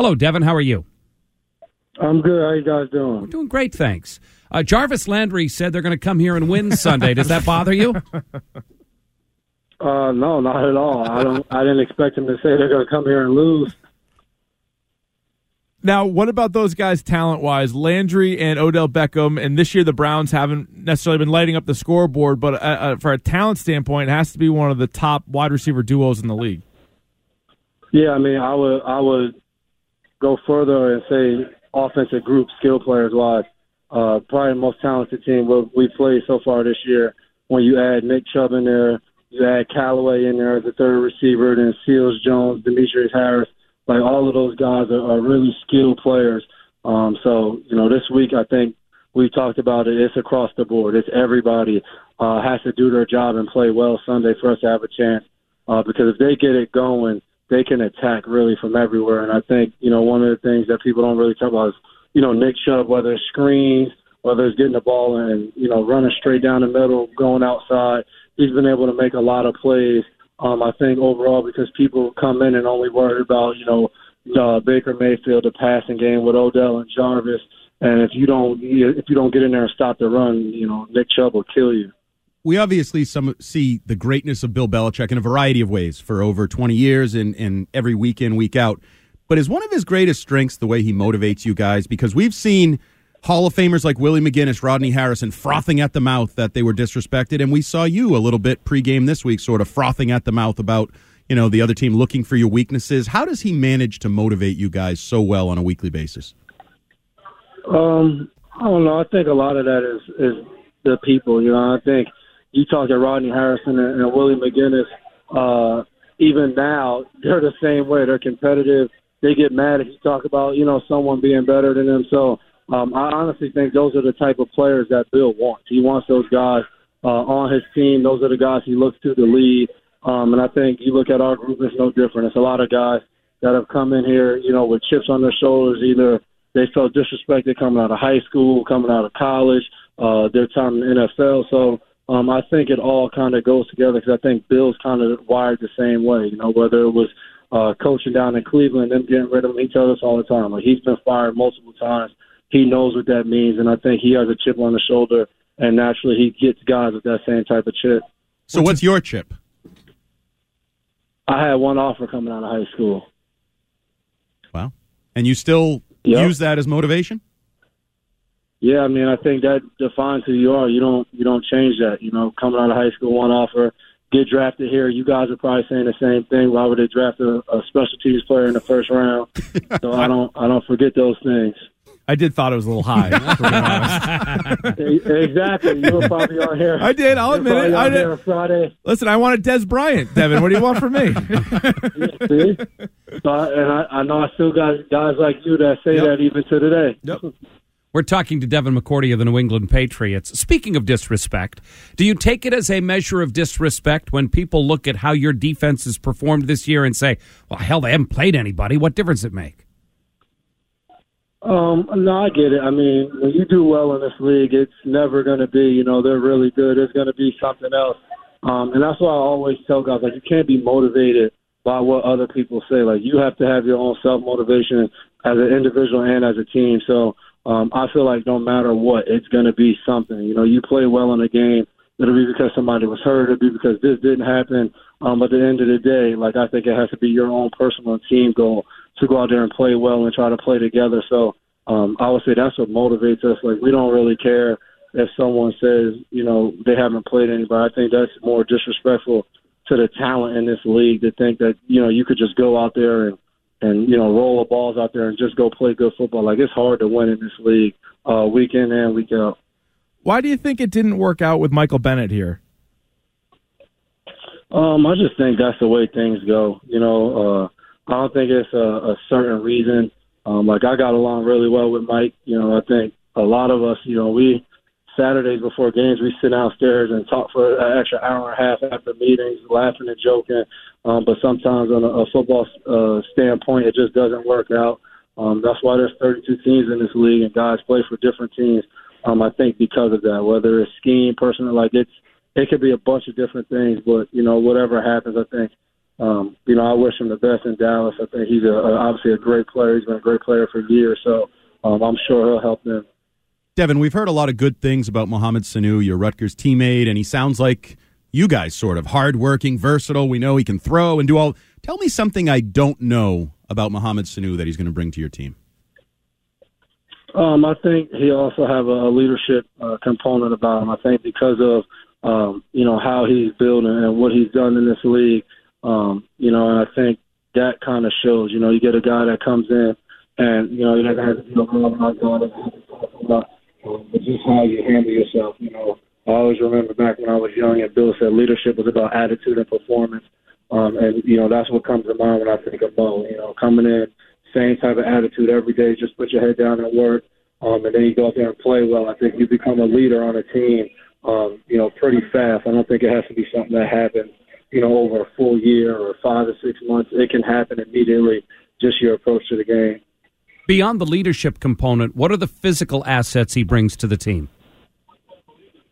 Hello, Devin. How are you? I'm good. How you guys doing? We're doing great, thanks. Uh, Jarvis Landry said they're going to come here and win Sunday. Does that bother you? Uh, no, not at all. I don't. I didn't expect them to say they're going to come here and lose. Now, what about those guys talent wise? Landry and Odell Beckham, and this year the Browns haven't necessarily been lighting up the scoreboard, but uh, uh, for a talent standpoint, it has to be one of the top wide receiver duos in the league. Yeah, I mean, I would I would go further and say offensive group skill players wise, uh, probably the most talented team we played so far this year. When you add Nick Chubb in there, you add Callaway in there as a third receiver, then Seals Jones, Demetrius Harris like all of those guys are, are really skilled players. Um, so you know, this week I think we talked about it. It's across the board. It's everybody uh, has to do their job and play well Sunday for us to have a chance. Uh, because if they get it going, they can attack really from everywhere. And I think you know one of the things that people don't really talk about is you know Nick Chubb, whether it's screens, whether it's getting the ball and you know running straight down the middle, going outside. He's been able to make a lot of plays um, I think overall because people come in and only worry about you know uh, Baker Mayfield, the passing game with Odell and Jarvis, and if you don't if you don't get in there and stop the run, you know Nick Chubb will kill you. We obviously some see the greatness of Bill Belichick in a variety of ways for over 20 years and, and every week in, week out. But is one of his greatest strengths the way he motivates you guys? Because we've seen Hall of Famers like Willie McGinest, Rodney Harrison frothing at the mouth that they were disrespected, and we saw you a little bit pregame this week, sort of frothing at the mouth about you know the other team looking for your weaknesses. How does he manage to motivate you guys so well on a weekly basis? Um, I don't know. I think a lot of that is is the people. You know, I think you talk to Rodney Harrison and, and Willie McGinest. Uh, even now, they're the same way. They're competitive. They get mad if you talk about you know someone being better than them. So um, I honestly think those are the type of players that Bill wants. He wants those guys uh, on his team. Those are the guys he looks to to lead. Um, and I think you look at our group, it's no different. It's a lot of guys that have come in here, you know, with chips on their shoulders. Either they felt disrespected coming out of high school, coming out of college, uh, their time in the NFL. So um, I think it all kind of goes together because I think Bill's kind of wired the same way. You know, whether it was uh, coaching down in Cleveland, them getting rid of him, he tells us all the time. Like he's been fired multiple times he knows what that means, and I think he has a chip on the shoulder, and naturally he gets guys with that same type of chip. So, what's your chip? I had one offer coming out of high school. Wow, and you still yep. use that as motivation? Yeah, I mean, I think that defines who you are. You don't you don't change that. You know, coming out of high school, one offer, get drafted here. You guys are probably saying the same thing. Why would they draft a, a special teams player in the first round? so I don't I don't forget those things. I did thought it was a little high. exactly. You were probably on here. I did. I'll admit it. I did. Friday. Listen, I wanted Dez Bryant, Devin. What do you want from me? see? So, and I, I, know I still got guys like you that say yep. that even to today. Yep. We're talking to Devin McCourty of the New England Patriots. Speaking of disrespect, do you take it as a measure of disrespect when people look at how your defense has performed this year and say, well, hell, they haven't played anybody. What difference it make? Um, no, I get it. I mean, when you do well in this league, it's never going to be, you know, they're really good. It's going to be something else. Um, and that's why I always tell guys, like, you can't be motivated by what other people say. Like, you have to have your own self motivation as an individual and as a team. So um, I feel like no matter what, it's going to be something. You know, you play well in a game, it'll be because somebody was hurt, it'll be because this didn't happen. Um, but at the end of the day, like, I think it has to be your own personal team goal to go out there and play well and try to play together. So um, I would say that's what motivates us. Like we don't really care if someone says you know they haven't played anybody. I think that's more disrespectful to the talent in this league to think that you know you could just go out there and and you know roll the balls out there and just go play good football. Like it's hard to win in this league uh, week in and week out. Why do you think it didn't work out with Michael Bennett here? Um, I just think that's the way things go. You know, uh, I don't think it's a, a certain reason. Um, like I got along really well with Mike. You know, I think a lot of us, you know, we Saturdays before games we sit downstairs and talk for an extra hour and a half after meetings, laughing and joking. Um, but sometimes on a, a football uh, standpoint, it just doesn't work out. Um, that's why there's 32 teams in this league and guys play for different teams. Um, I think because of that, whether it's scheme, personal, like it's it could be a bunch of different things. But you know, whatever happens, I think um, you know, I wish him the best in Dallas. I think he's a, a, obviously a great player. He's been a great player for years, so um, I'm sure he'll help them. Devin, we've heard a lot of good things about Mohamed Sanu, your Rutgers teammate, and he sounds like you guys sort of hardworking, versatile. We know he can throw and do all. Tell me something I don't know about Mohamed Sanu that he's going to bring to your team. Um, I think he also have a leadership uh, component about him. I think because of um, you know how he's building and what he's done in this league, um, you know, and I think that kind of shows. You know, you get a guy that comes in and you know he doesn't have to feel I'm not but just how you handle yourself. You know, I always remember back when I was young and Bill said leadership was about attitude and performance. Um, and you know that's what comes to mind when I think of Mo. You know, coming in same type of attitude every day, just put your head down and work, um, and then you go out there and play well. I think you become a leader on a team, um, you know, pretty fast. I don't think it has to be something that happens, you know, over a full year or five or six months. It can happen immediately. Just your approach to the game. Beyond the leadership component, what are the physical assets he brings to the team?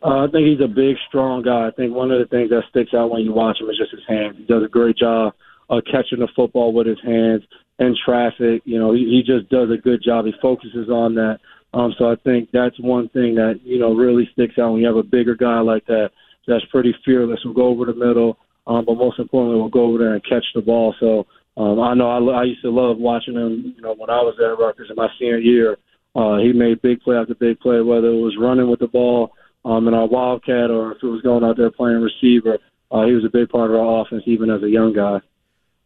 Uh, I think he's a big, strong guy. I think one of the things that sticks out when you watch him is just his hands. He does a great job of catching the football with his hands in traffic. You know, he, he just does a good job. He focuses on that. Um, so I think that's one thing that you know really sticks out when you have a bigger guy like that. That's pretty fearless. Will go over the middle, um, but most importantly, will go over there and catch the ball. So um, I know I, I used to love watching him. You know, when I was at Rutgers in my senior year, uh, he made big play after big play, whether it was running with the ball um, in our Wildcat or if it was going out there playing receiver. Uh, he was a big part of our offense, even as a young guy.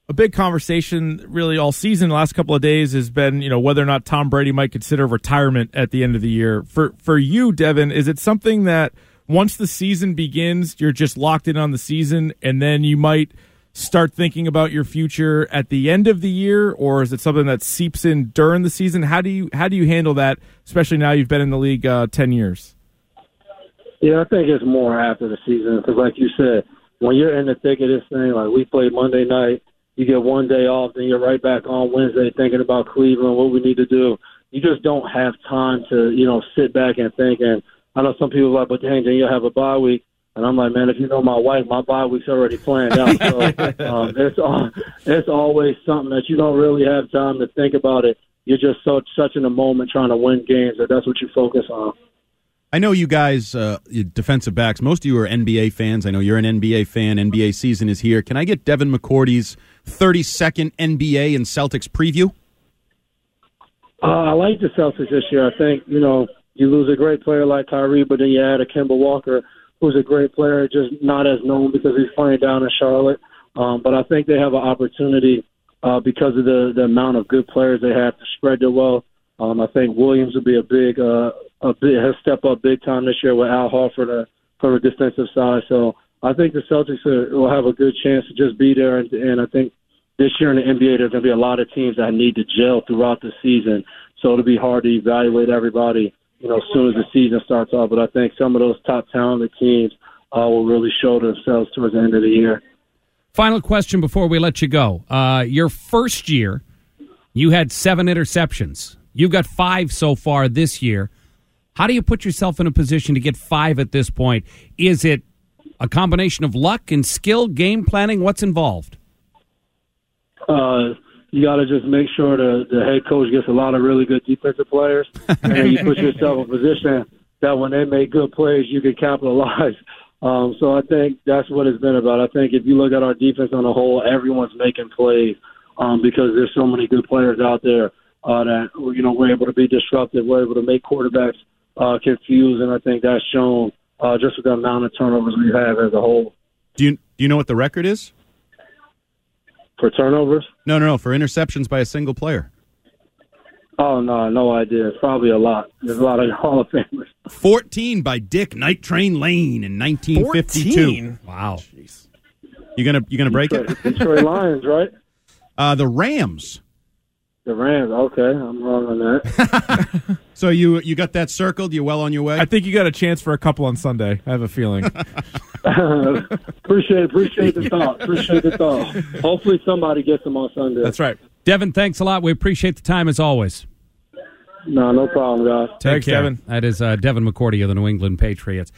A big conversation, really, all season, the last couple of days, has been, you know, whether or not Tom Brady might consider retirement at the end of the year. For for you, Devin, is it something that once the season begins, you're just locked in on the season, and then you might start thinking about your future at the end of the year, or is it something that seeps in during the season? How do you how do you handle that, especially now you've been in the league uh, ten years? Yeah, I think it's more after the season because, like you said, when you're in the thick of this thing, like we played Monday night, you get one day off, then you're right back on Wednesday thinking about Cleveland, what we need to do. You just don't have time to, you know, sit back and think. And I know some people are like, but dang, then you'll have a bye week. And I'm like, man, if you know my wife, my bye week's already planned out. So um, it's all, it's always something that you don't really have time to think about it. You're just so such in the moment trying to win games that that's what you focus on. I know you guys, uh, defensive backs, most of you are NBA fans. I know you're an NBA fan. NBA season is here. Can I get Devin McCourty's 30 second NBA and Celtics preview? Uh, I like the Celtics this year. I think, you know, you lose a great player like Kyrie, but then you add a Kemba Walker, who's a great player, just not as known because he's playing down in Charlotte. Um, but I think they have an opportunity uh, because of the, the amount of good players they have to spread their wealth. Um, I think Williams will be a big uh, a big, has stepped up big time this year with Al Horford uh, from a defensive side. So I think the Celtics are, will have a good chance to just be there. And, and I think this year in the NBA, there's going to be a lot of teams that need to gel throughout the season. So it'll be hard to evaluate everybody, you know, as soon as the season starts off. But I think some of those top talented teams uh, will really show themselves towards the end of the year. Final question before we let you go. Uh, your first year, you had seven interceptions. You've got five so far this year. How do you put yourself in a position to get five at this point? Is it a combination of luck and skill, game planning? What's involved? Uh, you got to just make sure the, the head coach gets a lot of really good defensive players, and you put yourself in a position that when they make good plays, you can capitalize. Um, so I think that's what it's been about. I think if you look at our defense on a whole, everyone's making plays um, because there's so many good players out there uh, that you know we're able to be disruptive. We're able to make quarterbacks uh, confused, and I think that's shown uh, just with the amount of turnovers we have as a whole. Do you do you know what the record is for turnovers? No, no, no, for interceptions by a single player. Oh no, no idea. Probably a lot. There's a lot of Hall of Famers. Fourteen by Dick Night Train Lane in 1952. 14? Wow. Jeez. You gonna you gonna break Detroit, it? Detroit Lions, right? Uh, the Rams. The Rams. Okay, I'm wrong on that. So you you got that circled? You're well on your way? I think you got a chance for a couple on Sunday. I have a feeling. appreciate appreciate the thought. Appreciate the thought. Hopefully somebody gets them on Sunday. That's right. Devin, thanks a lot. We appreciate the time as always. No, no problem, guys. Take Thanks, care. Devin. That is uh, Devin McCourty of the New England Patriots.